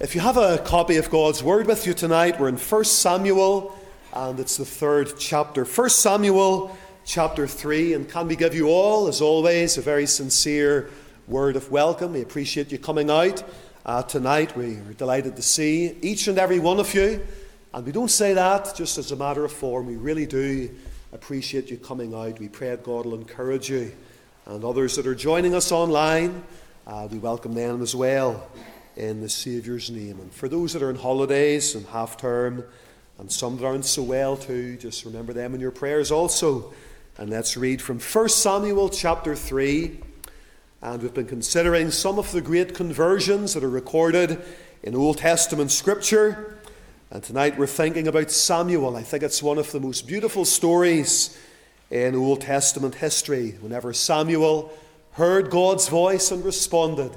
If you have a copy of God's Word with you tonight, we're in 1 Samuel, and it's the third chapter. 1 Samuel, chapter 3, and can we give you all, as always, a very sincere word of welcome? We appreciate you coming out uh, tonight. We are delighted to see each and every one of you, and we don't say that just as a matter of form. We really do appreciate you coming out. We pray that God will encourage you, and others that are joining us online, uh, we welcome them as well in the Saviour's name. And for those that are on holidays and half term, and some that aren't so well too, just remember them in your prayers also. And let's read from 1 Samuel chapter 3. And we've been considering some of the great conversions that are recorded in Old Testament scripture. And tonight we're thinking about Samuel. I think it's one of the most beautiful stories in Old Testament history. Whenever Samuel heard God's voice and responded,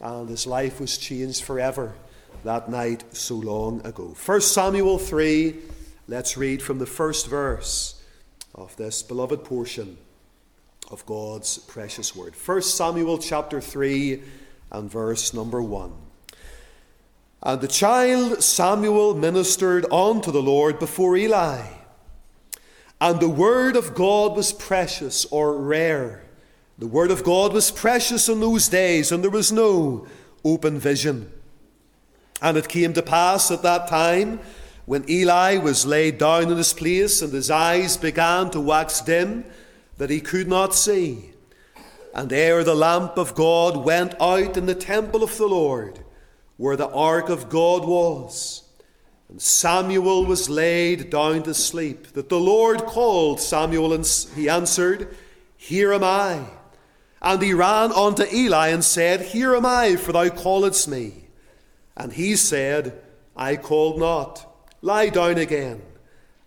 and his life was changed forever that night so long ago. 1 Samuel 3, let's read from the first verse of this beloved portion of God's precious word. 1 Samuel chapter 3 and verse number 1. And the child Samuel ministered unto the Lord before Eli. And the word of God was precious or rare the Word of God was precious in those days, and there was no open vision. And it came to pass at that time, when Eli was laid down in his place, and his eyes began to wax dim, that he could not see. And ere the lamp of God went out in the temple of the Lord, where the ark of God was, and Samuel was laid down to sleep, that the Lord called Samuel, and he answered, Here am I. And he ran unto Eli and said, Here am I, for thou calledst me. And he said, I called not. Lie down again.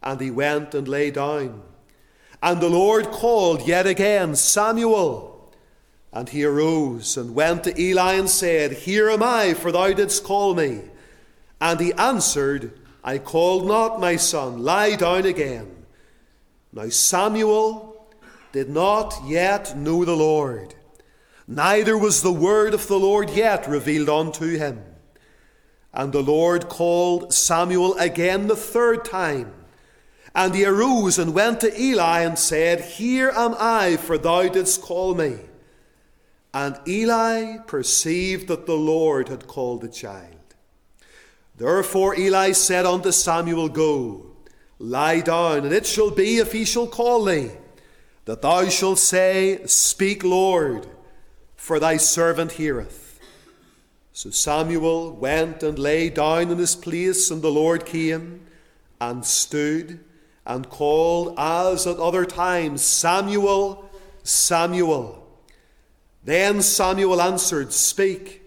And he went and lay down. And the Lord called yet again, Samuel. And he arose and went to Eli and said, Here am I, for thou didst call me. And he answered, I called not, my son. Lie down again. Now Samuel did not yet know the Lord, neither was the word of the Lord yet revealed unto him. And the Lord called Samuel again the third time. And he arose and went to Eli and said, Here am I, for thou didst call me. And Eli perceived that the Lord had called the child. Therefore Eli said unto Samuel, Go, lie down, and it shall be if he shall call thee that thou shalt say, Speak, Lord, for thy servant heareth. So Samuel went and lay down in his place, and the Lord came and stood and called as at other times, Samuel, Samuel. Then Samuel answered, Speak,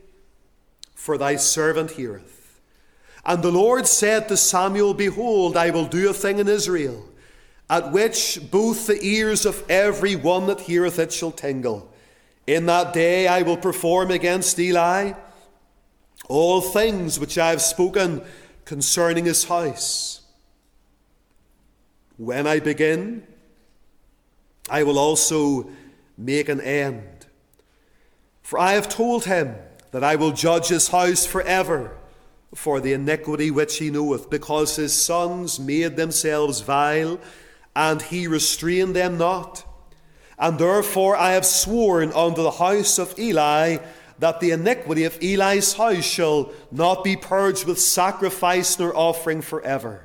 for thy servant heareth. And the Lord said to Samuel, Behold, I will do a thing in Israel at which both the ears of every one that heareth it shall tingle. In that day I will perform against Eli all things which I have spoken concerning his house. When I begin, I will also make an end. For I have told him that I will judge his house forever for the iniquity which he knoweth, because his sons made themselves vile and he restrained them not. And therefore I have sworn unto the house of Eli that the iniquity of Eli's house shall not be purged with sacrifice nor offering forever.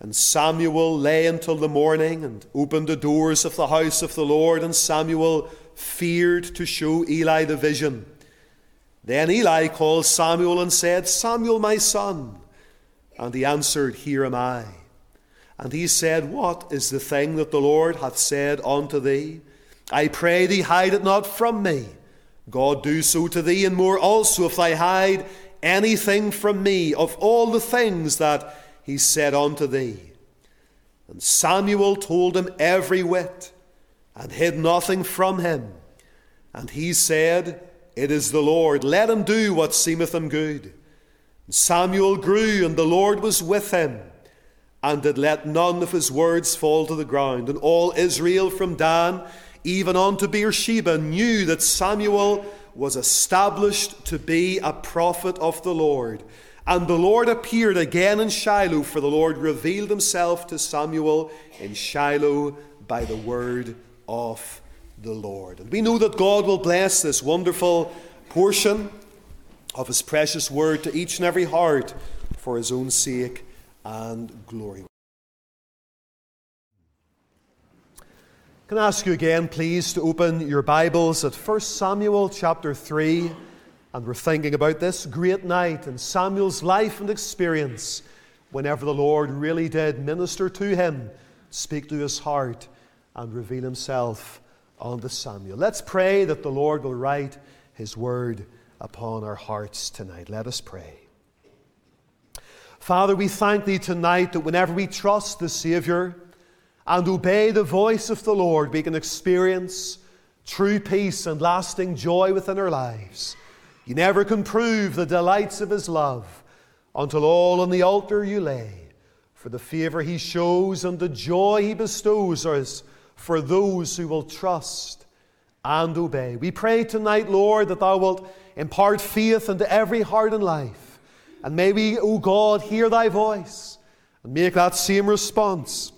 And Samuel lay until the morning and opened the doors of the house of the Lord, and Samuel feared to show Eli the vision. Then Eli called Samuel and said, Samuel, my son. And he answered, Here am I. And he said, What is the thing that the Lord hath said unto thee? I pray thee, hide it not from me. God do so to thee, and more also, if thou hide anything from me of all the things that he said unto thee. And Samuel told him every whit, and hid nothing from him. And he said, It is the Lord, let him do what seemeth him good. And Samuel grew, and the Lord was with him and did let none of his words fall to the ground. And all Israel from Dan even unto Beersheba knew that Samuel was established to be a prophet of the Lord. And the Lord appeared again in Shiloh, for the Lord revealed himself to Samuel in Shiloh by the word of the Lord. And we know that God will bless this wonderful portion of his precious word to each and every heart for his own sake and glory. Can I ask you again, please, to open your Bibles at 1 Samuel chapter 3? And we're thinking about this great night in Samuel's life and experience whenever the Lord really did minister to him, speak to his heart, and reveal himself unto Samuel. Let's pray that the Lord will write his word upon our hearts tonight. Let us pray. Father, we thank thee tonight that whenever we trust the Savior, and obey the voice of the Lord, we can experience true peace and lasting joy within our lives. You never can prove the delights of His love until all on the altar you lay. For the favor He shows and the joy He bestows is for those who will trust and obey. We pray tonight, Lord, that Thou wilt impart faith into every heart and life. And may we, O God, hear Thy voice and make that same response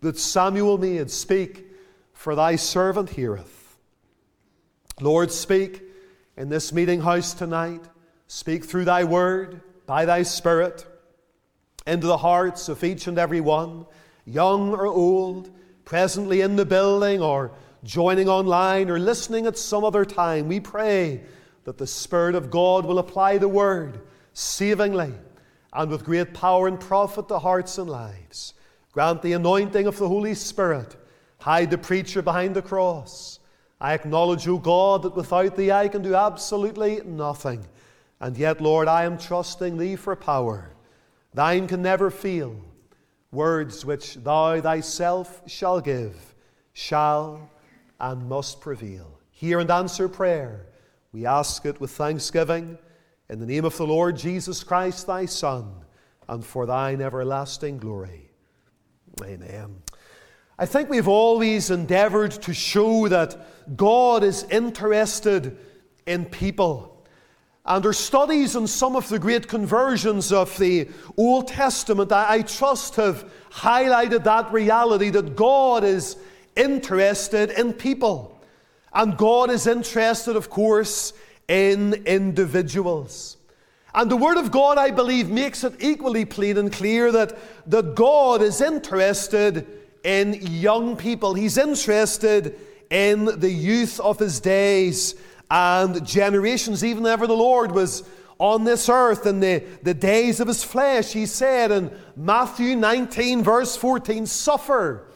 that Samuel made Speak, for thy servant heareth. Lord, speak in this meeting house tonight. Speak through thy word, by thy spirit, into the hearts of each and every one, young or old, presently in the building or joining online or listening at some other time. We pray that the Spirit of God will apply the word savingly and with great power and profit to hearts and lives. Grant the anointing of the Holy Spirit. Hide the preacher behind the cross. I acknowledge, O God, that without Thee I can do absolutely nothing. And yet, Lord, I am trusting Thee for power. Thine can never fail. Words which Thou Thyself shall give shall and must prevail. Hear and answer prayer. We ask it with thanksgiving in the name of the Lord Jesus Christ, Thy Son, and for Thine everlasting glory. Amen. I think we've always endeavored to show that God is interested in people. And our studies on some of the great conversions of the Old Testament, I, trust, have highlighted that reality that God is interested in people. And God is interested, of course, in individuals. And the Word of God, I believe, makes it equally plain and clear that, that God is interested in young people. He's interested in the youth of his days and generations. Even whenever the Lord was on this earth in the, the days of his flesh, he said in Matthew 19, verse 14, Suffer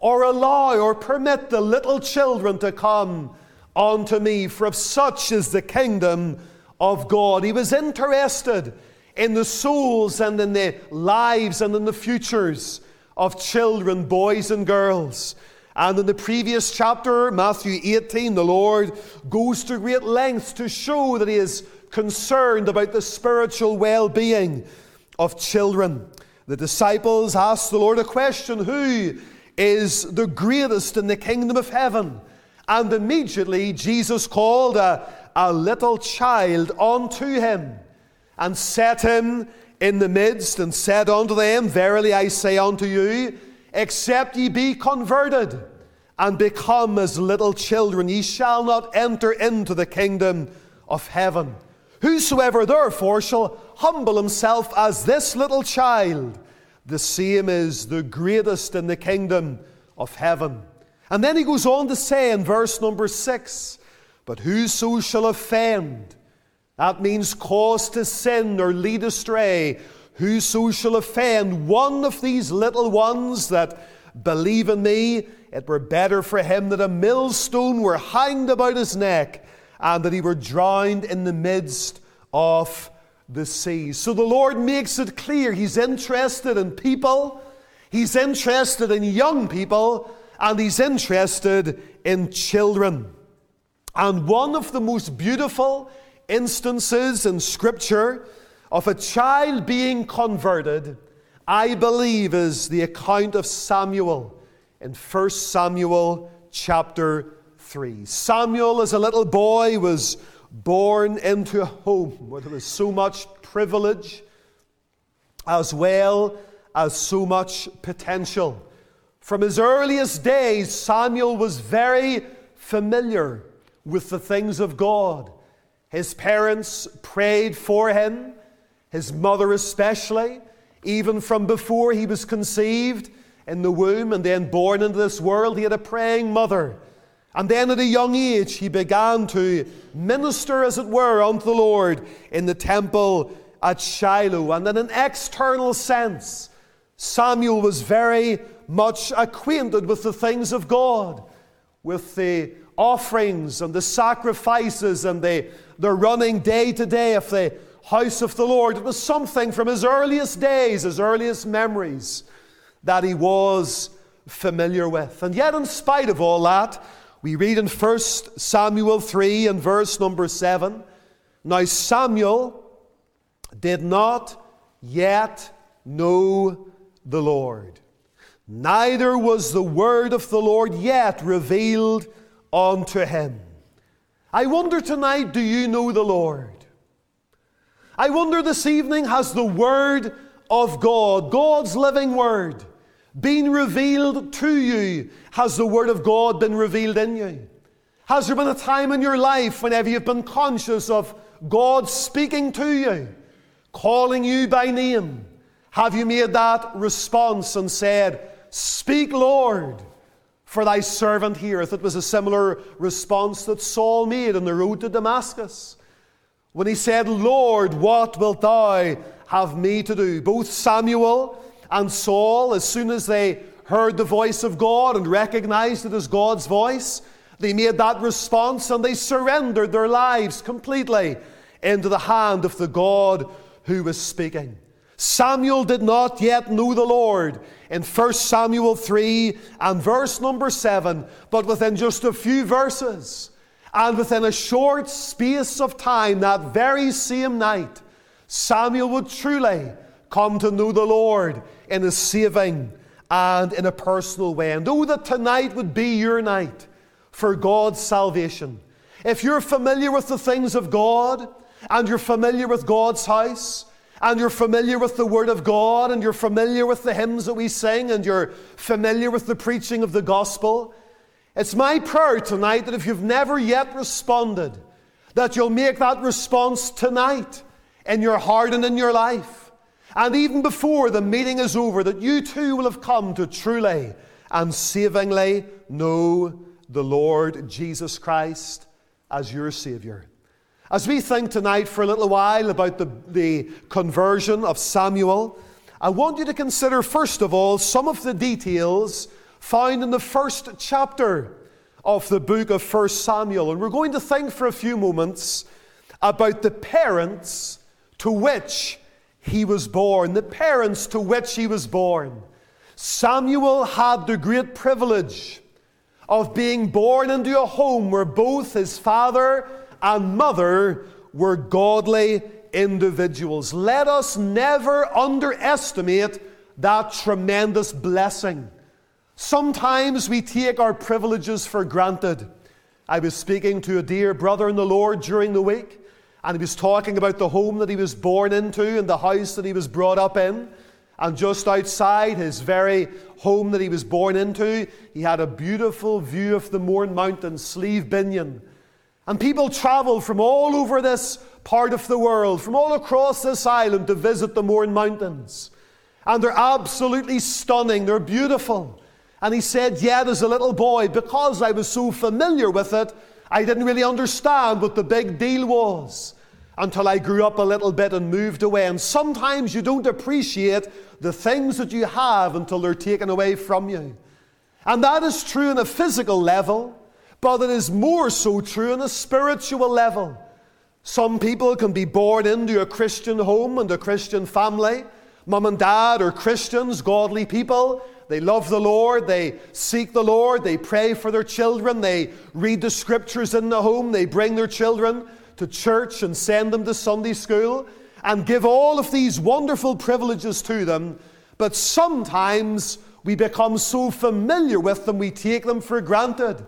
or allow or permit the little children to come unto me, for of such is the kingdom of God. He was interested in the souls and in the lives and in the futures of children, boys and girls. And in the previous chapter, Matthew 18, the Lord goes to great lengths to show that He is concerned about the spiritual well being of children. The disciples asked the Lord a question Who is the greatest in the kingdom of heaven? And immediately Jesus called a, a little child unto him, and set him in the midst, and said unto them, Verily I say unto you, except ye be converted and become as little children, ye shall not enter into the kingdom of heaven. Whosoever therefore shall humble himself as this little child, the same is the greatest in the kingdom of heaven. And then he goes on to say in verse number six, but whoso shall offend, that means cause to sin or lead astray, whoso shall offend one of these little ones that believe in me, it were better for him that a millstone were hanged about his neck and that he were drowned in the midst of the sea. So the Lord makes it clear He's interested in people, He's interested in young people, and He's interested in children. And one of the most beautiful instances in Scripture of a child being converted, I believe, is the account of Samuel in 1 Samuel chapter 3. Samuel, as a little boy, was born into a home where there was so much privilege as well as so much potential. From his earliest days, Samuel was very familiar with the things of God. His parents prayed for him, his mother especially, even from before he was conceived in the womb and then born into this world. He had a praying mother. And then at a young age, he began to minister, as it were, unto the Lord in the temple at Shiloh. And in an external sense, Samuel was very much acquainted with the things of God, with the offerings and the sacrifices and the, the running day to day of the house of the Lord. It was something from his earliest days, his earliest memories, that he was familiar with. And yet, in spite of all that, we read in 1 Samuel 3 and verse number 7 Now Samuel did not yet know the Lord, neither was the word of the Lord yet revealed unto him. I wonder tonight, do you know the Lord? I wonder this evening, has the Word of God, God's living Word, been revealed to you? Has the Word of God been revealed in you? Has there been a time in your life whenever you've been conscious of God speaking to you, calling you by name? Have you made that response and said, Speak, Lord, for thy servant heareth? It was a similar response that Saul made on the road to Damascus when he said, Lord, what wilt thou have me to do? Both Samuel and Saul, as soon as they heard the voice of God and recognized it as God's voice, they made that response and they surrendered their lives completely into the hand of the God who was speaking. Samuel did not yet know the Lord in 1 Samuel 3 and verse number 7, but within just a few verses, and within a short space of time, that very same night, Samuel would truly come to know the Lord in a saving and in a personal way. And oh, that tonight would be your night for God's salvation. If you're familiar with the things of God, and you're familiar with God's house, and you're familiar with the Word of God, and you're familiar with the hymns that we sing, and you're familiar with the preaching of the gospel, it's my prayer tonight that if you've never yet responded, that you'll make that response tonight in your heart and in your life. And even before the meeting is over, that you too will have come to truly and savingly know the Lord Jesus Christ as your Savior. As we think tonight for a little while about the, the conversion of Samuel, I want you to consider, first of all, some of the details found in the first chapter of the book of 1 Samuel. And we're going to think for a few moments about the parents to which he was born, the parents to which he was born. Samuel had the great privilege of being born into a home where both his father and mother were godly individuals. Let us never underestimate that tremendous blessing. Sometimes we take our privileges for granted. I was speaking to a dear brother in the Lord during the week, and he was talking about the home that he was born into and the house that he was brought up in. And just outside his very home that he was born into, he had a beautiful view of the Mourne Mountains, Slieve Binnian. And people travel from all over this part of the world, from all across this island to visit the Mourne Mountains. And they're absolutely stunning, they're beautiful. And he said, Yet as a little boy, because I was so familiar with it, I didn't really understand what the big deal was until I grew up a little bit and moved away. And sometimes you don't appreciate the things that you have until they're taken away from you. And that is true on a physical level, but it is more so true on a spiritual level. Some people can be born into a Christian home and a Christian family. Mom and dad are Christians, godly people, they love the Lord. They seek the Lord. They pray for their children. They read the scriptures in the home. They bring their children to church and send them to Sunday school and give all of these wonderful privileges to them. But sometimes we become so familiar with them, we take them for granted.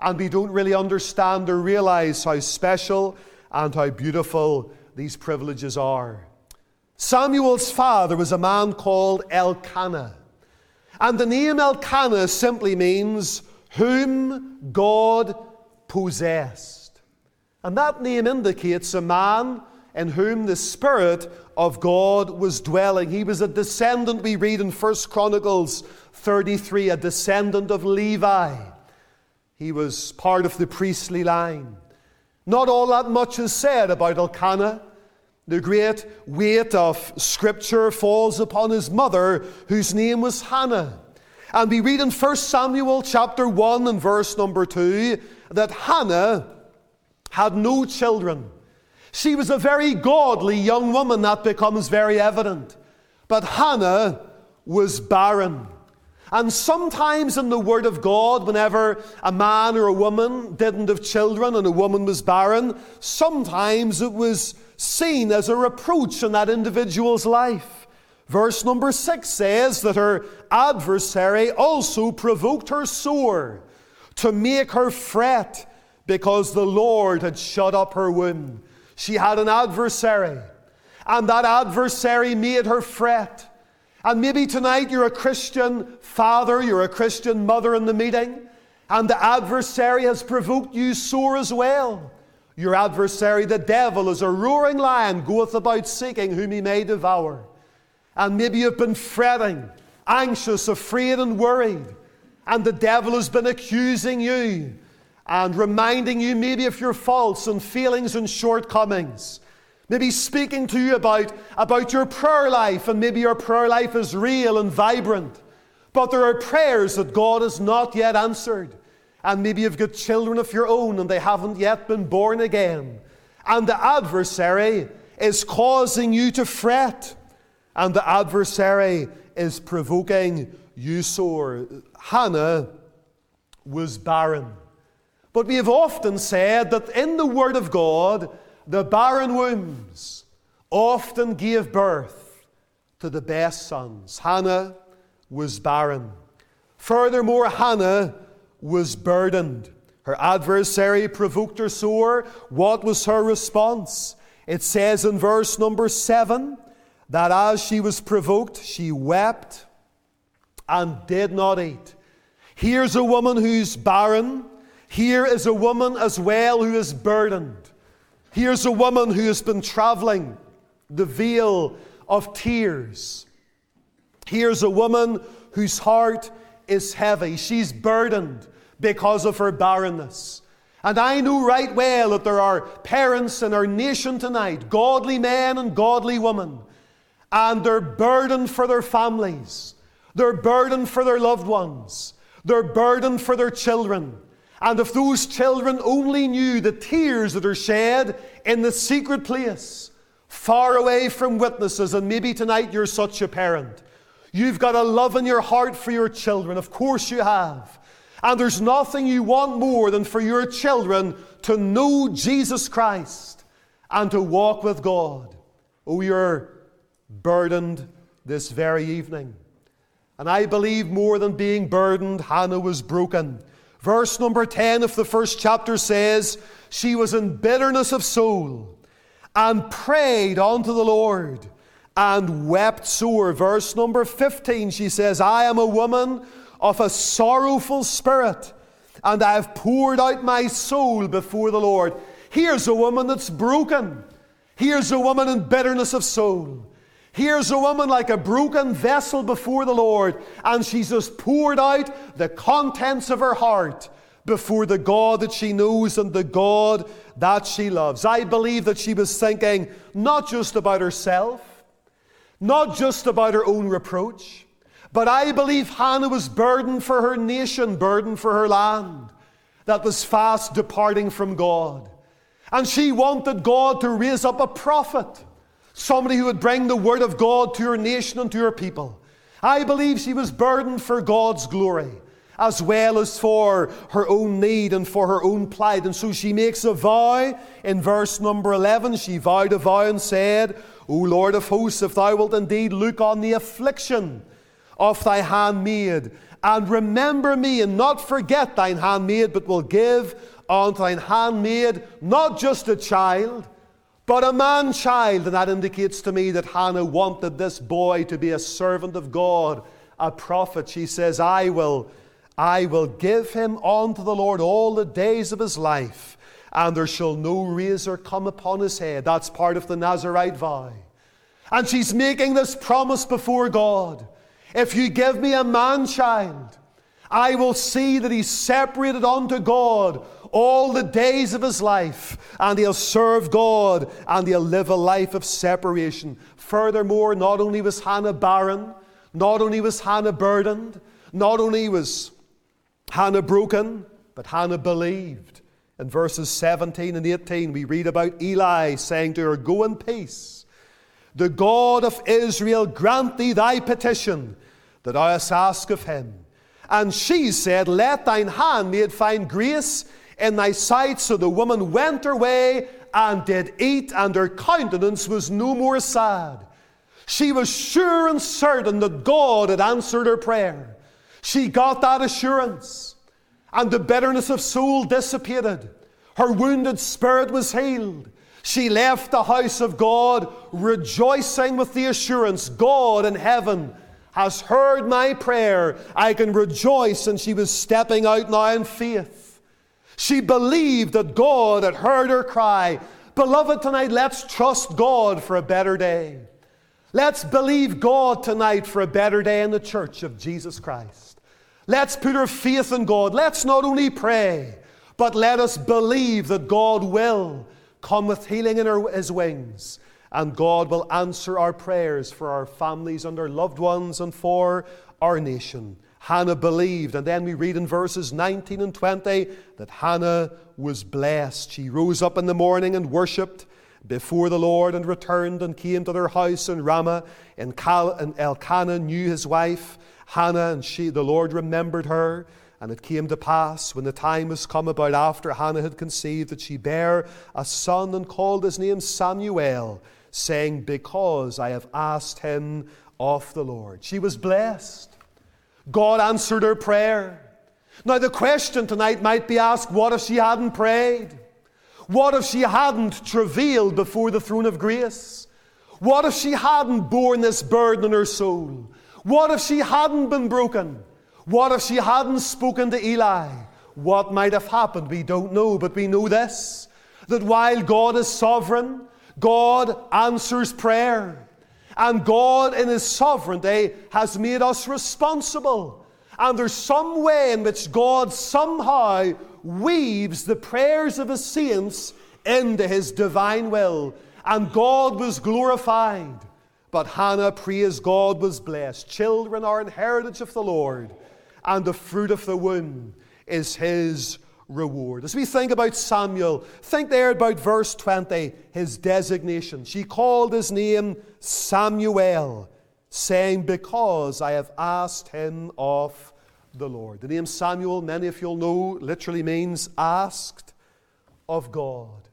And we don't really understand or realize how special and how beautiful these privileges are. Samuel's father was a man called Elkanah. And the name Elkanah simply means whom God possessed. And that name indicates a man in whom the Spirit of God was dwelling. He was a descendant, we read in 1 Chronicles 33, a descendant of Levi. He was part of the priestly line. Not all that much is said about Elkanah. The great weight of Scripture falls upon his mother, whose name was Hannah. And we read in 1 Samuel chapter 1 and verse number 2 that Hannah had no children. She was a very godly young woman, that becomes very evident. But Hannah was barren. And sometimes in the Word of God, whenever a man or a woman didn't have children and a woman was barren, sometimes it was seen as a reproach in that individual's life. Verse number six says that her adversary also provoked her sore to make her fret because the Lord had shut up her womb. She had an adversary, and that adversary made her fret. And maybe tonight you're a Christian father, you're a Christian mother in the meeting, and the adversary has provoked you sore as well. Your adversary, the devil, is a roaring lion, goeth about seeking whom he may devour. And maybe you've been fretting, anxious, afraid, and worried, and the devil has been accusing you and reminding you maybe of your faults and feelings and shortcomings. Maybe speaking to you about, about your prayer life, and maybe your prayer life is real and vibrant. But there are prayers that God has not yet answered. And maybe you've got children of your own and they haven't yet been born again. And the adversary is causing you to fret. And the adversary is provoking you sore. Hannah was barren. But we have often said that in the Word of God, the barren wombs often gave birth to the best sons. Hannah was barren. Furthermore, Hannah was burdened. Her adversary provoked her sore. What was her response? It says in verse number seven that as she was provoked, she wept and did not eat. Here's a woman who's barren here is a woman as well who is burdened. Here's a woman who has been traveling the vale of tears. Here's a woman whose heart is heavy. She's burdened because of her barrenness. And I know right well that there are parents in our nation tonight, godly men and godly women, and they're burdened for their families. They're burdened for their loved ones. They're burdened for their children. And if those children only knew the tears that are shed in the secret place, far away from witnesses, and maybe tonight you're such a parent. You've got a love in your heart for your children, of course you have. And there's nothing you want more than for your children to know Jesus Christ and to walk with God. Oh, you're burdened this very evening. And I believe more than being burdened, Hannah was broken. Verse number 10 of the first chapter says, She was in bitterness of soul and prayed unto the Lord and wept sore. Verse number 15, she says, I am a woman of a sorrowful spirit, and I have poured out my soul before the Lord. Here's a woman that's broken. Here's a woman in bitterness of soul. Here's a woman like a broken vessel before the Lord, and she's just poured out the contents of her heart before the God that she knows and the God that she loves. I believe that she was thinking not just about herself, not just about her own reproach, but I believe Hannah was burdened for her nation, burdened for her land that was fast departing from God. And she wanted God to raise up a prophet somebody who would bring the word of God to your nation and to your people. I believe she was burdened for God's glory as well as for her own need and for her own plight. And so she makes a vow in verse number 11. She vowed a vow and said, O Lord of hosts, if thou wilt indeed look on the affliction of thy handmaid, and remember me, and not forget thine handmaid, but will give unto thine handmaid, not just a child, but a man child. And that indicates to me that Hannah wanted this boy to be a servant of God, a prophet. She says, I will, I will give him unto the Lord all the days of his life, and there shall no razor come upon his head. That's part of the Nazarite vow. And she's making this promise before God. If you give me a man child, I will see that he's separated unto God all the days of his life, and he'll serve God and he'll live a life of separation. Furthermore, not only was Hannah barren, not only was Hannah burdened, not only was Hannah broken, but Hannah believed. In verses 17 and 18, we read about Eli saying to her, Go in peace. The God of Israel grant thee thy petition that thou hast asked of him. And she said, Let thine handmaid find grace in thy sight. So the woman went her way and did eat, and her countenance was no more sad. She was sure and certain that God had answered her prayer. She got that assurance, and the bitterness of soul dissipated. Her wounded spirit was healed. She left the house of God rejoicing with the assurance God in heaven has heard my prayer. I can rejoice. And she was stepping out now in faith. She believed that God had heard her cry. Beloved, tonight, let's trust God for a better day. Let's believe God tonight for a better day in the church of Jesus Christ. Let's put our faith in God. Let's not only pray, but let us believe that God will come with healing in his wings and God will answer our prayers for our families and our loved ones and for our nation. Hannah believed, and then we read in verses 19 and 20 that Hannah was blessed. She rose up in the morning and worshipped before the Lord and returned and came to their house in Ramah. And, Cal- and Elkanah knew his wife Hannah, and she, the Lord remembered her. And it came to pass, when the time was come about after Hannah had conceived, that she bare a son and called his name Samuel saying, Because I have asked him of the Lord. She was blessed. God answered her prayer. Now, the question tonight might be asked what if she hadn't prayed? What if she hadn't travailed before the throne of grace? What if she hadn't borne this burden in her soul? What if she hadn't been broken? What if she hadn't spoken to Eli? What might have happened? We don't know, but we know this that while God is sovereign, God answers prayer. And God, in His sovereignty, has made us responsible. And there's some way in which God somehow weaves the prayers of His saints into His divine will. And God was glorified. But Hannah, praise God, was blessed. Children are an heritage of the Lord, and the fruit of the womb is His reward. As we think about Samuel, think there about verse 20, his designation. She called his name Samuel, saying, Because I have asked him of the Lord. The name Samuel, many of you'll know, literally means asked of God.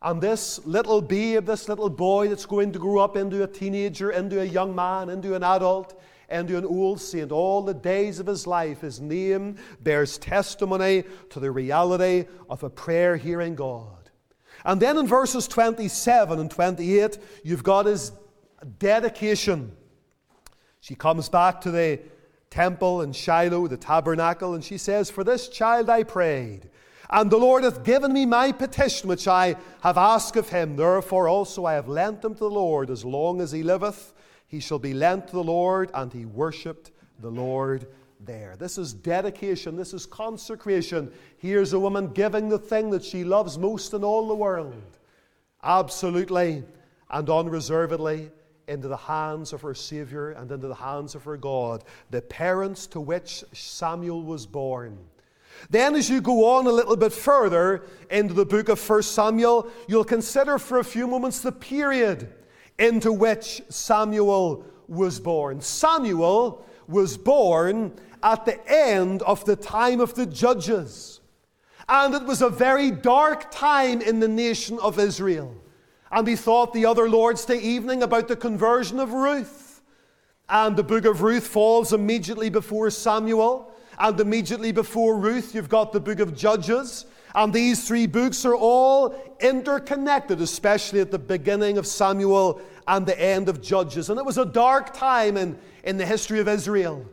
And this little babe, this little boy that's going to grow up into a teenager, into a young man, into an adult, and an old saint. All the days of his life, his name bears testimony to the reality of a prayer hearing God. And then in verses 27 and 28, you've got his dedication. She comes back to the temple in Shiloh, the tabernacle, and she says, For this child I prayed. And the Lord hath given me my petition which I have asked of him. Therefore also I have lent him to the Lord as long as he liveth. He shall be lent to the Lord, and he worshipped the Lord there. This is dedication, this is consecration. Here's a woman giving the thing that she loves most in all the world, absolutely and unreservedly, into the hands of her Savior and into the hands of her God, the parents to which Samuel was born. Then, as you go on a little bit further into the book of 1 Samuel, you'll consider for a few moments the period into which Samuel was born. Samuel was born at the end of the time of the judges. And it was a very dark time in the nation of Israel. And he thought the other Lord's Day evening about the conversion of Ruth. And the book of Ruth falls immediately before Samuel. And immediately before Ruth, you've got the book of Judges. And these three books are all interconnected, especially at the beginning of Samuel and the end of Judges. And it was a dark time in, in the history of Israel.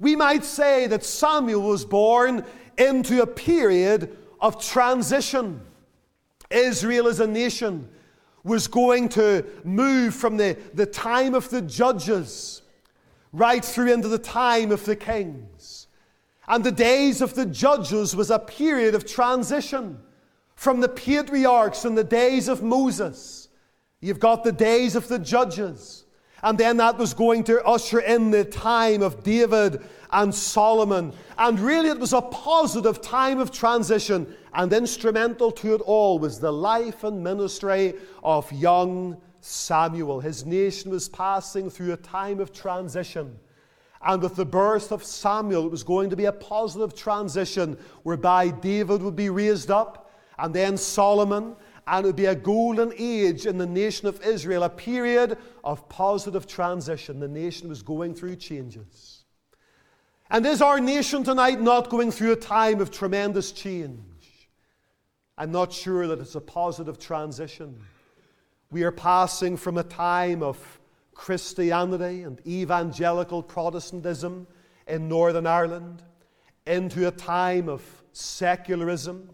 We might say that Samuel was born into a period of transition. Israel as a nation was going to move from the, the time of the judges right through into the time of the kings. And the days of the judges was a period of transition from the patriarchs and the days of Moses. You've got the days of the judges. And then that was going to usher in the time of David and Solomon. And really, it was a positive time of transition. And instrumental to it all was the life and ministry of young Samuel. His nation was passing through a time of transition. And with the birth of Samuel, it was going to be a positive transition whereby David would be raised up, and then Solomon, and it would be a golden age in the nation of Israel, a period of positive transition. The nation was going through changes. And is our nation tonight not going through a time of tremendous change? I'm not sure that it's a positive transition. We are passing from a time of Christianity and evangelical Protestantism in Northern Ireland into a time of secularism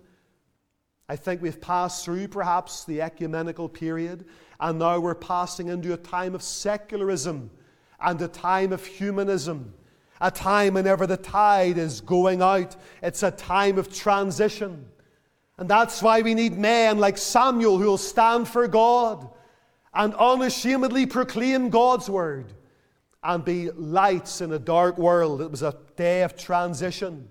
I think we've passed through perhaps the ecumenical period, and now we're passing into a time of secularism and a time of humanism, a time whenever the tide is going out. It's a time of transition. And that's why we need men like Samuel who will stand for God and unashamedly proclaim God's word and be lights in a dark world. It was a day of transition.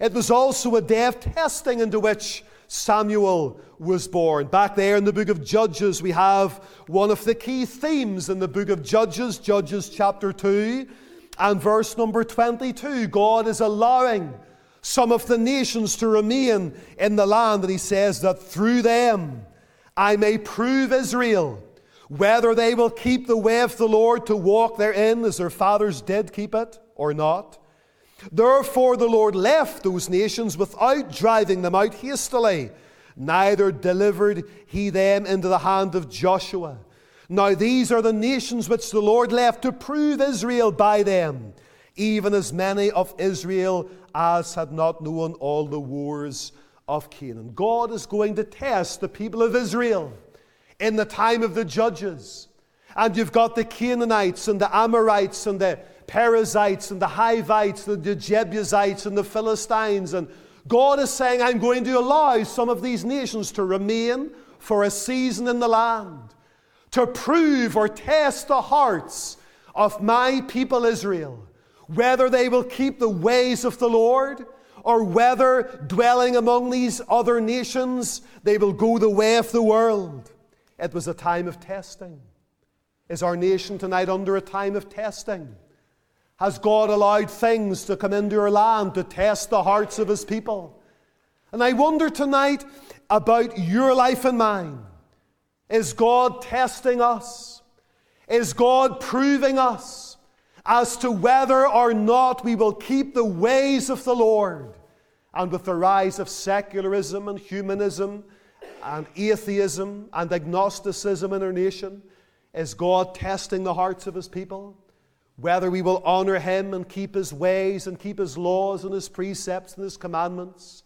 It was also a day of testing into which Samuel was born. Back there in the book of Judges, we have one of the key themes in the book of Judges, Judges chapter 2 and verse number 22. God is allowing some of the nations to remain in the land, and He says that through them I may prove Israel whether they will keep the way of the Lord to walk therein as their fathers did keep it or not. Therefore, the Lord left those nations without driving them out hastily, neither delivered he them into the hand of Joshua. Now, these are the nations which the Lord left to prove Israel by them, even as many of Israel as had not known all the wars of Canaan. God is going to test the people of Israel in the time of the judges. And you've got the Canaanites and the Amorites and the Perizzites and the Hivites, and the Jebusites and the Philistines. And God is saying, I'm going to allow some of these nations to remain for a season in the land to prove or test the hearts of my people Israel, whether they will keep the ways of the Lord or whether dwelling among these other nations they will go the way of the world. It was a time of testing. Is our nation tonight under a time of testing? Has God allowed things to come into our land to test the hearts of His people? And I wonder tonight about your life and mine. Is God testing us? Is God proving us as to whether or not we will keep the ways of the Lord? And with the rise of secularism and humanism and atheism and agnosticism in our nation, is God testing the hearts of His people? whether we will honor him and keep his ways and keep his laws and his precepts and his commandments,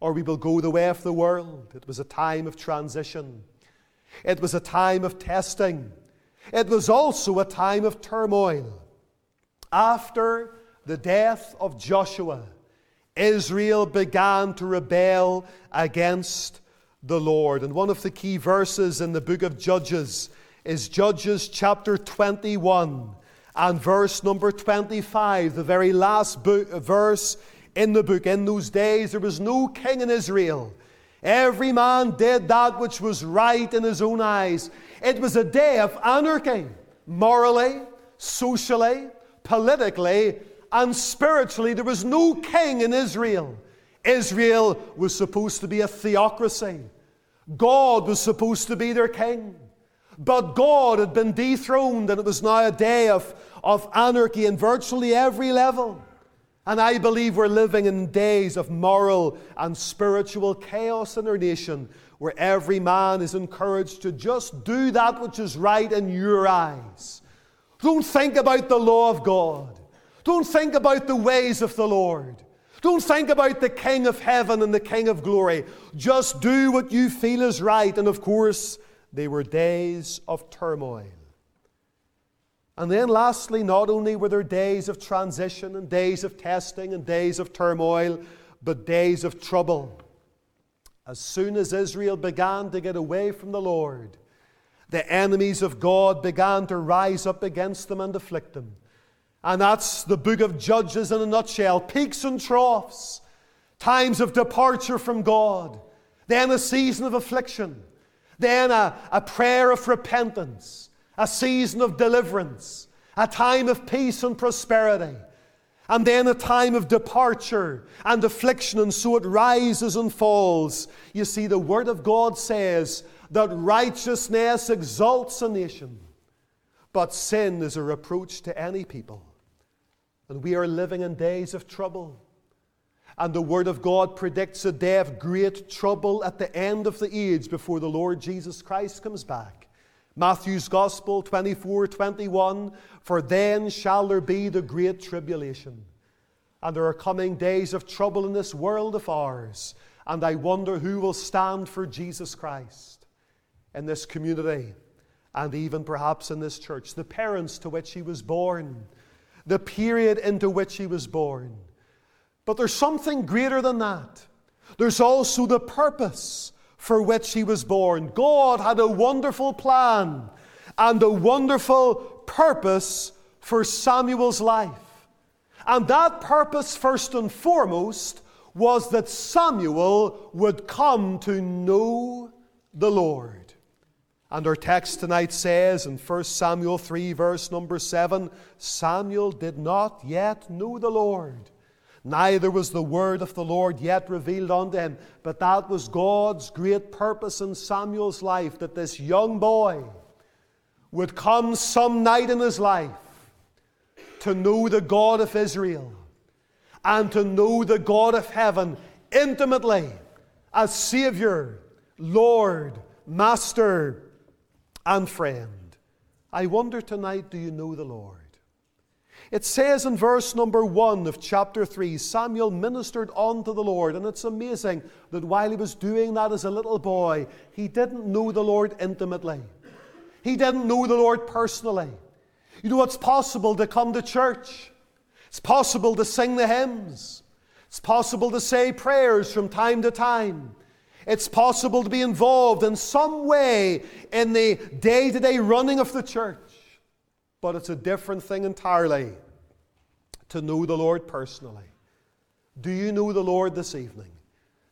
or we will go the way of the world. It was a time of transition, it was a time of testing, it was also a time of turmoil. After the death of Joshua, Israel began to rebel against the Lord. And one of the key verses in the book of Judges is Judges chapter 21 and verse number 25, the very last book, verse in the book. In those days there was no king in Israel. Every man did that which was right in his own eyes. It was a day of anarchy, morally, socially, politically, and spiritually. There was no king in Israel. Israel was supposed to be a theocracy. God was supposed to be their king. But God had been dethroned, and it was now a day of, of anarchy in virtually every level. And I believe we're living in days of moral and spiritual chaos in our nation where every man is encouraged to just do that which is right in your eyes. Don't think about the law of God. Don't think about the ways of the Lord. Don't think about the King of heaven and the King of glory. Just do what you feel is right. And of course, they were days of turmoil. And then, lastly, not only were there days of transition and days of testing and days of turmoil, but days of trouble. As soon as Israel began to get away from the Lord, the enemies of God began to rise up against them and afflict them. And that's the book of Judges in a nutshell. Peaks and troughs, times of departure from God, then a season of affliction, then a, a prayer of repentance, a season of deliverance, a time of peace and prosperity. And then a time of departure and affliction, and so it rises and falls. You see, the Word of God says that righteousness exalts a nation, but sin is a reproach to any people. And we are living in days of trouble. And the Word of God predicts a day of great trouble at the end of the age before the Lord Jesus Christ comes back. Matthew's Gospel 24 21 For then shall there be the great tribulation. And there are coming days of trouble in this world of ours. And I wonder who will stand for Jesus Christ in this community and even perhaps in this church. The parents to which he was born, the period into which he was born. But there's something greater than that. There's also the purpose for which he was born. God had a wonderful plan and a wonderful purpose for Samuel's life. And that purpose, first and foremost, was that Samuel would come to know the Lord. And our text tonight says in 1 Samuel 3, verse number 7 Samuel did not yet know the Lord Neither was the word of the Lord yet revealed unto him. But that was God's great purpose in Samuel's life that this young boy would come some night in his life to know the God of Israel and to know the God of heaven intimately as Savior, Lord, Master, and friend. I wonder tonight do you know the Lord? It says in verse number 1 of chapter 3 Samuel ministered unto the Lord. And it's amazing that while he was doing that as a little boy, he didn't know the Lord intimately. He didn't know the Lord personally. You know, it's possible to come to church, it's possible to sing the hymns, it's possible to say prayers from time to time. It's possible to be involved in some way in the day to day running of the church. But it's a different thing entirely to know the Lord personally. Do you know the Lord this evening?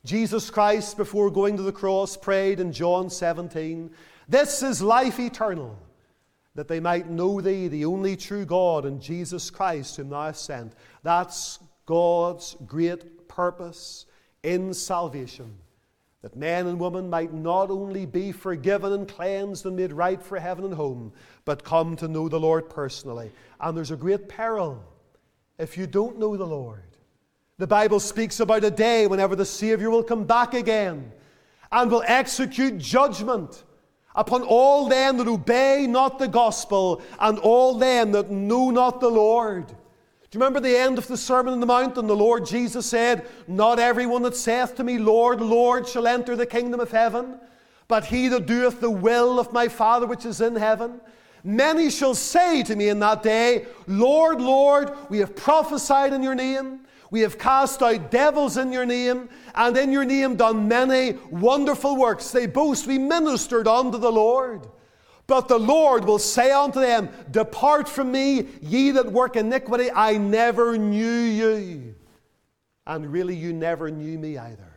Jesus Christ, before going to the cross, prayed in John 17, This is life eternal, that they might know thee, the only true God, and Jesus Christ, whom thou hast sent. That's God's great purpose in salvation that men and women might not only be forgiven and cleansed and made right for heaven and home, but come to know the Lord personally. And there's a great peril if you don't know the Lord. The Bible speaks about a day whenever the Savior will come back again and will execute judgment upon all them that obey not the gospel and all them that know not the Lord. Do you remember the end of the Sermon on the Mount? And the Lord Jesus said, Not everyone that saith to me, Lord, Lord, shall enter the kingdom of heaven, but he that doeth the will of my Father which is in heaven. Many shall say to me in that day, Lord, Lord, we have prophesied in your name. We have cast out devils in your name, and in your name done many wonderful works. They boast, we ministered unto the Lord. But the Lord will say unto them, Depart from me, ye that work iniquity, I never knew you. And really, you never knew me either.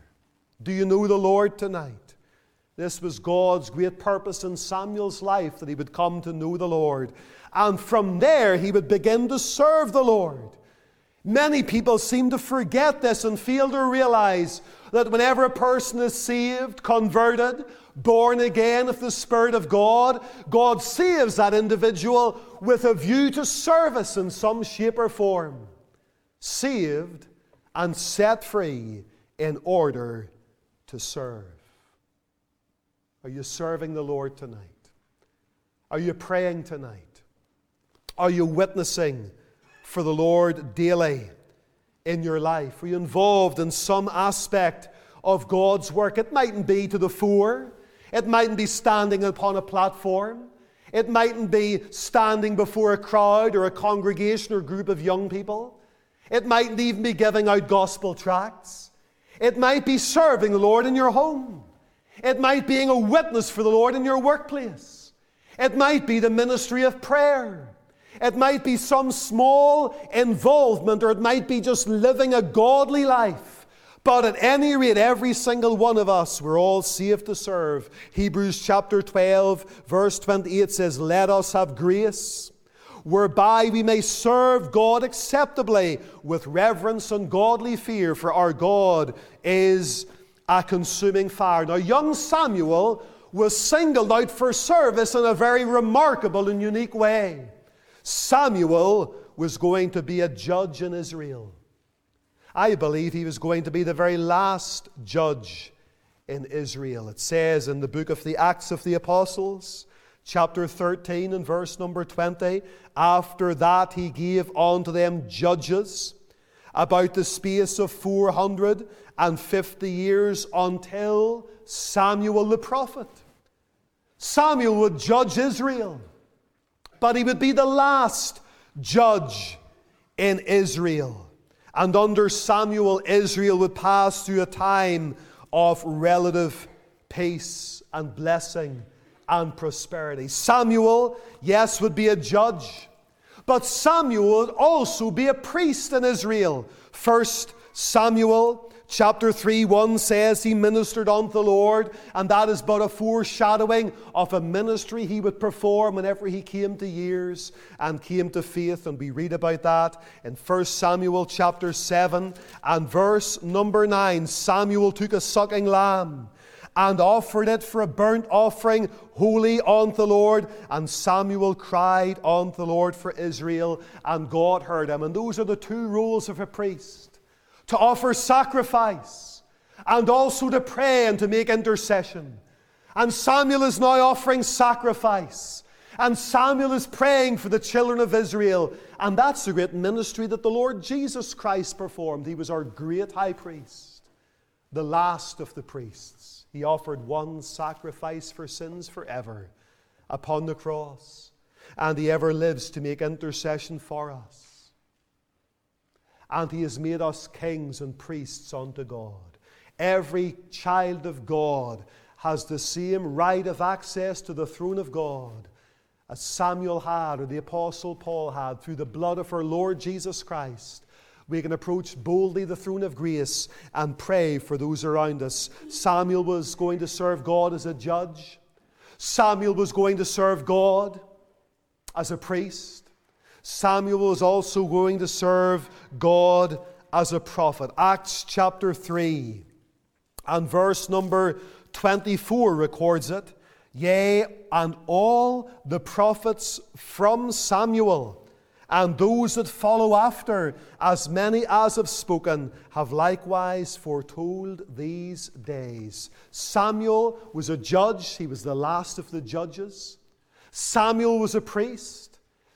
Do you know the Lord tonight? This was God's great purpose in Samuel's life that he would come to know the Lord. And from there, he would begin to serve the Lord. Many people seem to forget this and fail to realize that whenever a person is saved, converted, born again of the Spirit of God, God saves that individual with a view to service in some shape or form. saved and set free in order to serve. Are you serving the Lord tonight? Are you praying tonight? Are you witnessing for the Lord daily in your life? Are you involved in some aspect of God's work? It mightn't be to the fore, it mightn't be standing upon a platform, it mightn't be standing before a crowd or a congregation or group of young people. It mightn't even be giving out gospel tracts. It might be serving the Lord in your home. It might be being a witness for the Lord in your workplace. It might be the ministry of prayer. It might be some small involvement, or it might be just living a godly life. But at any rate, every single one of us, we're all saved to serve. Hebrews chapter 12, verse 28 says, Let us have grace whereby we may serve God acceptably with reverence and godly fear, for our God is a consuming fire. Now, young Samuel was singled out for service in a very remarkable and unique way. Samuel was going to be a judge in Israel. I believe he was going to be the very last judge in Israel. It says in the book of the Acts of the Apostles, chapter 13 and verse number 20. After that, he gave unto them judges about the space of 450 years until Samuel the prophet. Samuel would judge Israel, but he would be the last judge in Israel. And under Samuel, Israel would pass through a time of relative peace and blessing and prosperity. Samuel, yes, would be a judge, but Samuel would also be a priest in Israel. First Samuel chapter 3 1 says he ministered unto the Lord, and that is but a foreshadowing of a ministry he would perform whenever he came to years and came to faith. And we read about that in 1 Samuel chapter 7 and verse number 9. Samuel took a sucking lamb and offered it for a burnt offering holy unto the Lord. And Samuel cried unto the Lord for Israel, and God heard him. And those are the two roles of a priest to offer sacrifice and also to pray and to make intercession. And Samuel is now offering sacrifice. And Samuel is praying for the children of Israel. And that's the great ministry that the Lord Jesus Christ performed. He was our great high priest, the last of the priests. He offered one sacrifice for sins forever upon the cross, and He ever lives to make intercession for us. And He has made us kings and priests unto God. Every child of God has the same right of access to the throne of God as Samuel had or the Apostle Paul had through the blood of our Lord Jesus Christ we can approach boldly the throne of grace and pray for those around us. Samuel was going to serve God as a judge, Samuel was going to serve God as a priest. Samuel was also going to serve God as a prophet. Acts chapter 3 and verse number 24 records it. Yea, and all the prophets from Samuel and those that follow after, as many as have spoken, have likewise foretold these days. Samuel was a judge, he was the last of the judges. Samuel was a priest.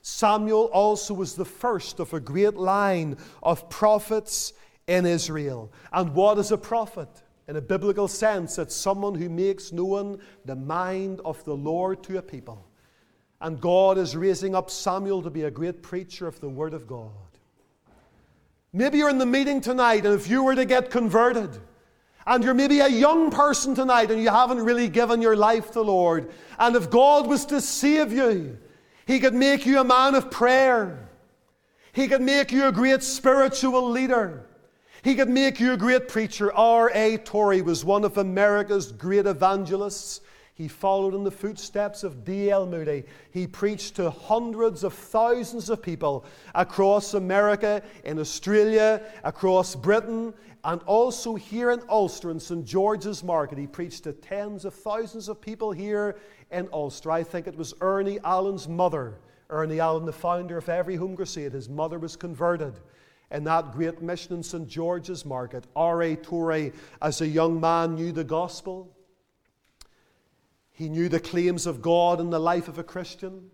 Samuel also was the first of a great line of prophets in Israel. And what is a prophet? In a biblical sense, it's someone who makes known the mind of the Lord to a people. And God is raising up Samuel to be a great preacher of the Word of God. Maybe you're in the meeting tonight, and if you were to get converted, and you're maybe a young person tonight and you haven't really given your life to the Lord, and if God was to save you, He could make you a man of prayer. He could make you a great spiritual leader. He could make you a great preacher. R.A. Torrey was one of America's great evangelists. He followed in the footsteps of D.L. Moody. He preached to hundreds of thousands of people across America, in Australia, across Britain, and also here in Ulster in St. George's Market. He preached to tens of thousands of people here in Ulster. I think it was Ernie Allen's mother, Ernie Allen, the founder of Every Home Crusade. His mother was converted in that great mission in St. George's Market. R.A. Torrey, as a young man, knew the gospel. He knew the claims of God in the life of a Christian.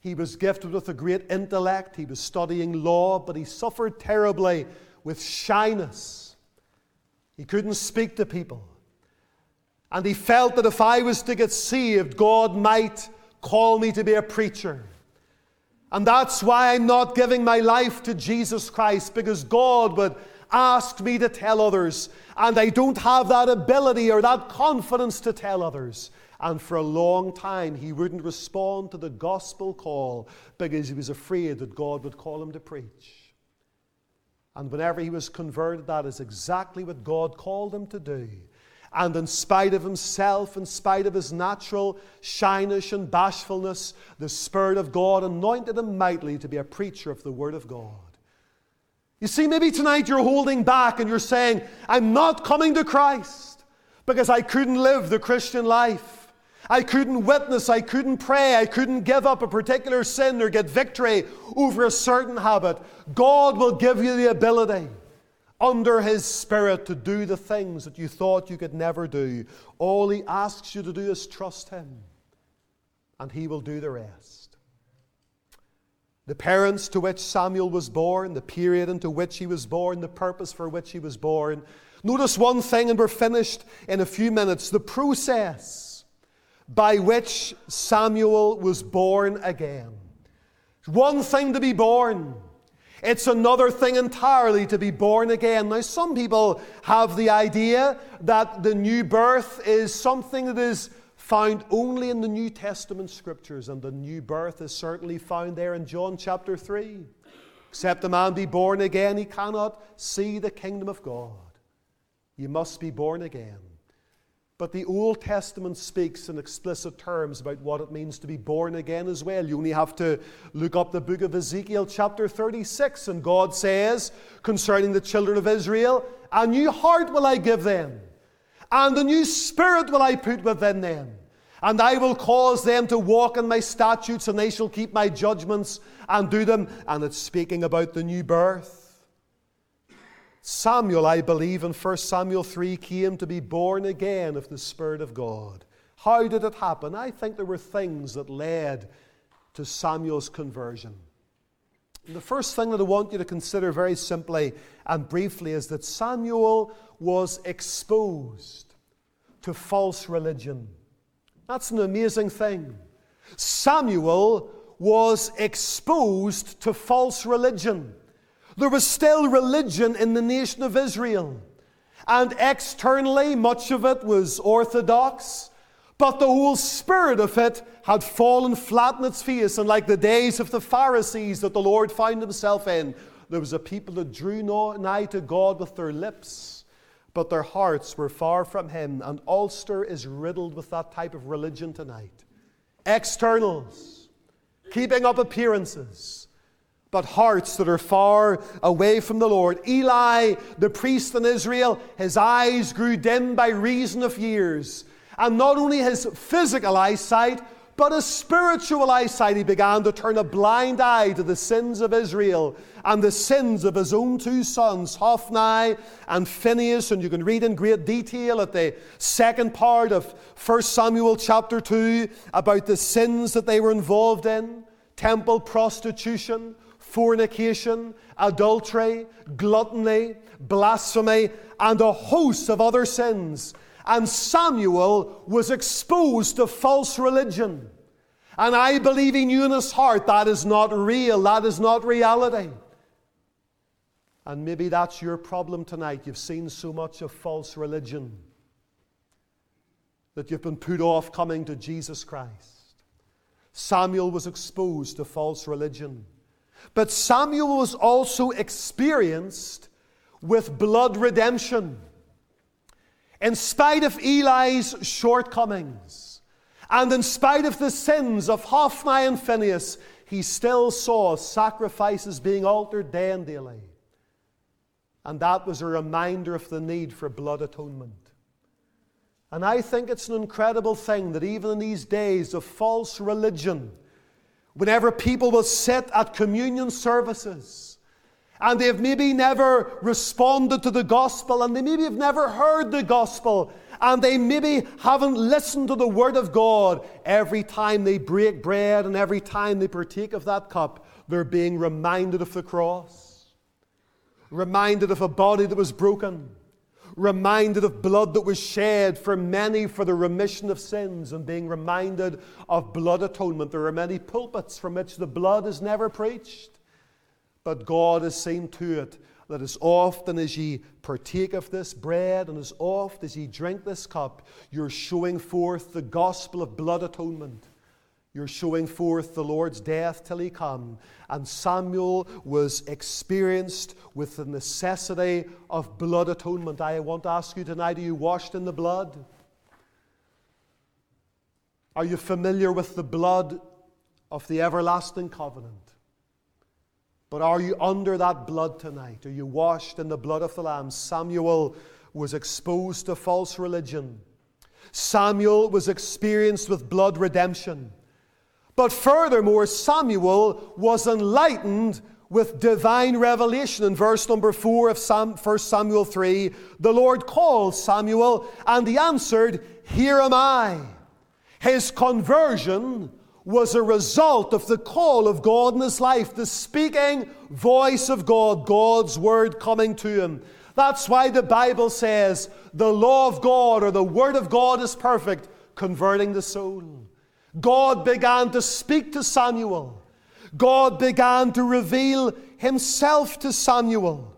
He was gifted with a great intellect. He was studying law, but he suffered terribly with shyness. He couldn't speak to people. And he felt that if I was to get saved, God might call me to be a preacher. And that's why I'm not giving my life to Jesus Christ, because God would ask me to tell others, and I don't have that ability or that confidence to tell others. And for a long time, he wouldn't respond to the gospel call because he was afraid that God would call him to preach. And whenever he was converted, that is exactly what God called him to do. And in spite of himself, in spite of his natural shyness and bashfulness, the Spirit of God anointed him mightily to be a preacher of the Word of God. You see, maybe tonight you're holding back and you're saying, I'm not coming to Christ because I couldn't live the Christian life. I couldn't witness, I couldn't pray, I couldn't give up a particular sin or get victory over a certain habit. God will give you the ability under His Spirit to do the things that you thought you could never do. All He asks you to do is trust Him, and He will do the rest. The parents to which Samuel was born, the period into which he was born, the purpose for which he was born. Notice one thing, and we're finished in a few minutes the process by which Samuel was born again. One thing to be born. It's another thing entirely to be born again. Now, some people have the idea that the new birth is something that is found only in the New Testament scriptures, and the new birth is certainly found there in John chapter 3. Except a man be born again, he cannot see the kingdom of God. You must be born again. But the Old Testament speaks in explicit terms about what it means to be born again as well. You only have to look up the book of Ezekiel, chapter 36, and God says concerning the children of Israel, A new heart will I give them, and a new spirit will I put within them. And I will cause them to walk in my statutes, and they shall keep my judgments and do them. And it's speaking about the new birth. Samuel, I believe, in 1 Samuel 3 came to be born again of the Spirit of God. How did it happen? I think there were things that led to Samuel's conversion. And the first thing that I want you to consider very simply and briefly is that Samuel was exposed to false religion. That's an amazing thing. Samuel was exposed to false religion. There was still religion in the nation of Israel. And externally, much of it was orthodox, but the whole spirit of it had fallen flat on its face. And like the days of the Pharisees that the Lord found himself in, there was a people that drew nigh to God with their lips, but their hearts were far from Him. And Ulster is riddled with that type of religion tonight. Externals, keeping up appearances but hearts that are far away from the Lord. Eli, the priest in Israel, his eyes grew dim by reason of years. And not only his physical eyesight, but his spiritual eyesight, he began to turn a blind eye to the sins of Israel and the sins of his own two sons, Hophni and Phinehas. And you can read in great detail at the second part of 1 Samuel chapter 2 about the sins that they were involved in temple prostitution, fornication, adultery, gluttony, blasphemy, and a host of other sins. And Samuel was exposed to false religion. And I believe he knew in his heart that is not real, that is not reality. And maybe that's your problem tonight. You've seen so much of false religion that you've been put off coming to Jesus Christ. Samuel was exposed to false religion. But Samuel was also experienced with blood redemption. In spite of Eli's shortcomings, and in spite of the sins of Hophni and Phinehas, he still saw sacrifices being altered day and daily. And that was a reminder of the need for blood atonement. And I think it's an incredible thing that even in these days of false religion, Whenever people will sit at communion services And they've maybe never responded to the gospel, and they maybe have never heard the gospel, and they maybe haven't listened to the word of God. Every time they break bread and every time they partake of that cup, they're being reminded of the cross, reminded of a body that was broken, reminded of blood that was shed for many for the remission of sins, and being reminded of blood atonement. There are many pulpits from which the blood is never preached, but God has seen to it that as often as ye partake of this bread and as oft as ye drink this cup, you're showing forth the gospel of blood atonement. You're showing forth the Lord's death till he come. And Samuel was experienced with the necessity of blood atonement. I want to ask you tonight are you washed in the blood? Are you familiar with the blood of the everlasting covenant? But are you under that blood tonight? Are you washed in the blood of the Lamb? Samuel was exposed to false religion. Samuel was experienced with blood redemption. But furthermore, Samuel was enlightened with divine revelation. In verse number 4 of Sam, 1 Samuel 3, the Lord called Samuel, and he answered, Here am I. His conversion was a result of the call of God in his life, the speaking voice of God, God's word coming to him. That's why the Bible says the law of God or the word of God is perfect, converting the soul. God began to speak to Samuel. God began to reveal himself to Samuel.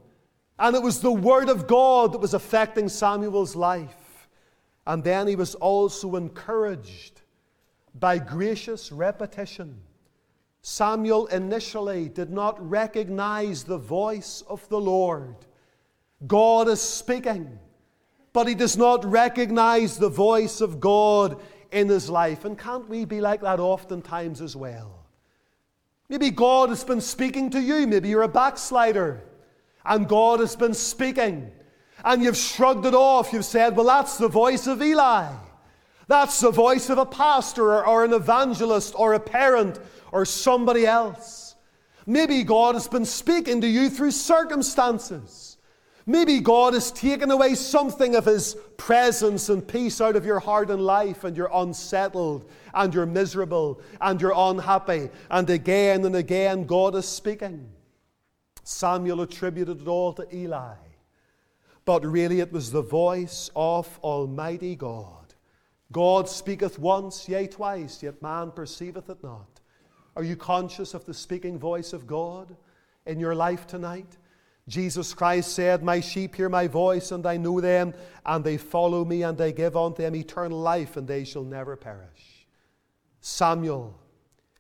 And it was the Word of God that was affecting Samuel's life. And then he was also encouraged by gracious repetition. Samuel initially did not recognize the voice of the Lord. God is speaking, but he does not recognize the voice of God in his life. And can't we be like that oftentimes as well? Maybe God has been speaking to you. Maybe you're a backslider and God has been speaking and you've shrugged it off. You've said, well, that's the voice of Eli. That's the voice of a pastor or, or an evangelist or a parent or somebody else. Maybe God has been speaking to you through circumstances. Maybe God has taken away something of His presence and peace out of your heart and life, and you're unsettled, and you're miserable, and you're unhappy. And again and again, God is speaking. Samuel attributed it all to Eli. But really, it was the voice of Almighty God. God speaketh once, yea, twice, yet man perceiveth it not. Are you conscious of the speaking voice of God in your life tonight? Jesus Christ said, My sheep hear my voice, and I know them, and they follow me, and I give unto them eternal life, and they shall never perish. Samuel,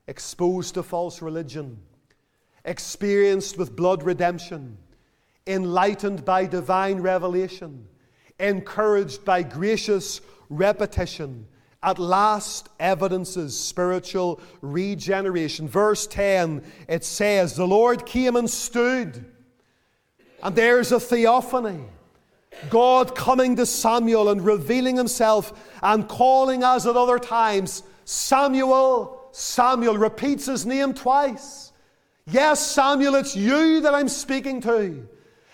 exposed to false religion, experienced with blood redemption, enlightened by divine revelation, encouraged by gracious repetition, at last evidences spiritual regeneration. Verse 10, it says, The Lord came and stood and there's a theophany. God coming to Samuel and revealing himself and calling as at other times Samuel, Samuel repeats his name twice. Yes, Samuel, it's you that I'm speaking to.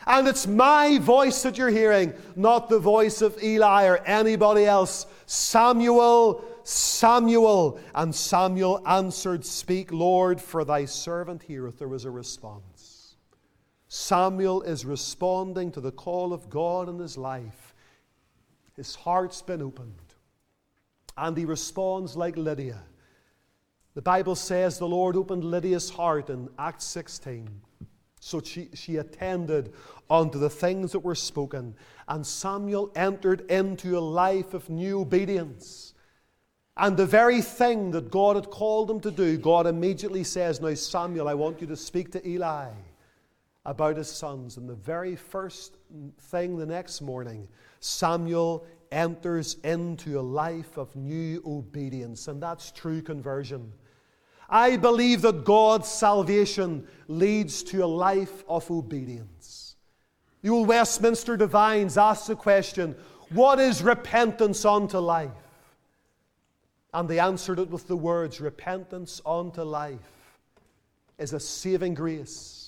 And it's my voice that you're hearing, not the voice of Eli or anybody else. Samuel, Samuel. And Samuel answered, Speak, Lord, for thy servant heareth. There was a response. Samuel is responding to the call of God in his life. His heart's been opened. And he responds like Lydia. The Bible says the Lord opened Lydia's heart in Acts 16. So she, she attended unto the things that were spoken. And Samuel entered into a life of new obedience. And the very thing that God had called him to do, God immediately says, Now, Samuel, I want you to speak to Eli about his sons. And the very first thing the next morning, Samuel enters into a life of new obedience, and that's true conversion. I believe that God's salvation leads to a life of obedience. The old Westminster Divines ask the question what is repentance unto life? And they answered it with the words repentance unto life is a saving grace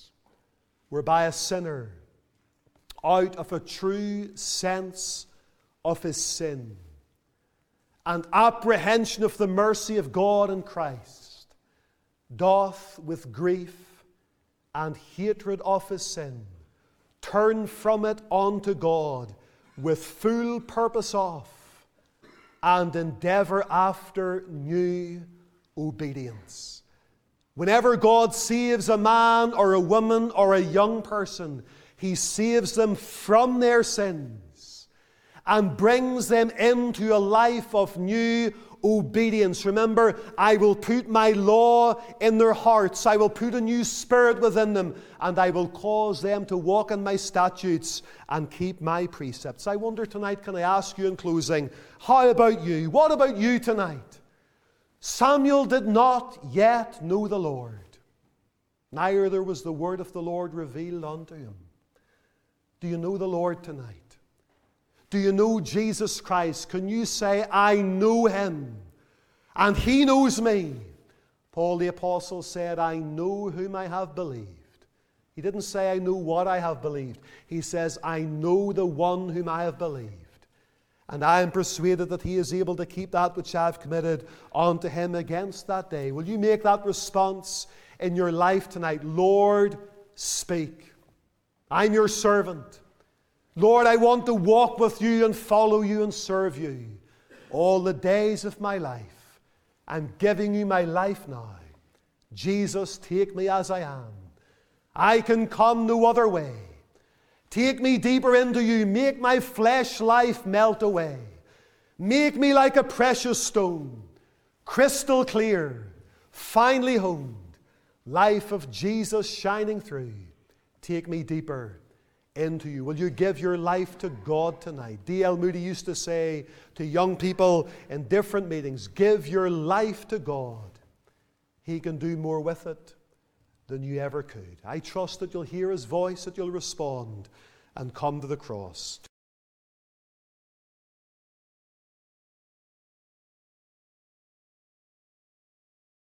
whereby a sinner, out of a true sense of his sin and apprehension of the mercy of God in Christ, doth with grief and hatred of his sin turn from it unto God with full purpose of and endeavor after new obedience. Whenever God saves a man or a woman or a young person, He saves them from their sins and brings them into a life of new obedience. Remember, I will put my law in their hearts, I will put a new spirit within them, and I will cause them to walk in my statutes and keep my precepts. I wonder tonight, can I ask you in closing, how about you? What about you tonight? Samuel did not yet know the Lord, neither was the word of the Lord revealed unto him. Do you know the Lord tonight? Do you know Jesus Christ? Can you say, I know him and he knows me? Paul the Apostle said, I know whom I have believed. He didn't say, I know what I have believed. He says, I know the one whom I have believed. And I am persuaded that he is able to keep that which I have committed unto him against that day. Will you make that response in your life tonight? Lord, speak. I'm your servant. Lord, I want to walk with you and follow you and serve you all the days of my life. I'm giving you my life now. Jesus, take me as I am. I can come no other way. Take me deeper into you. Make my flesh life melt away. Make me like a precious stone, crystal clear, finely honed. Life of Jesus shining through. Take me deeper into you. Will you give your life to God tonight? D.L. Moody used to say to young people in different meetings give your life to God. He can do more with it than you ever could. I trust that you'll hear His voice, that you'll respond and come to the cross.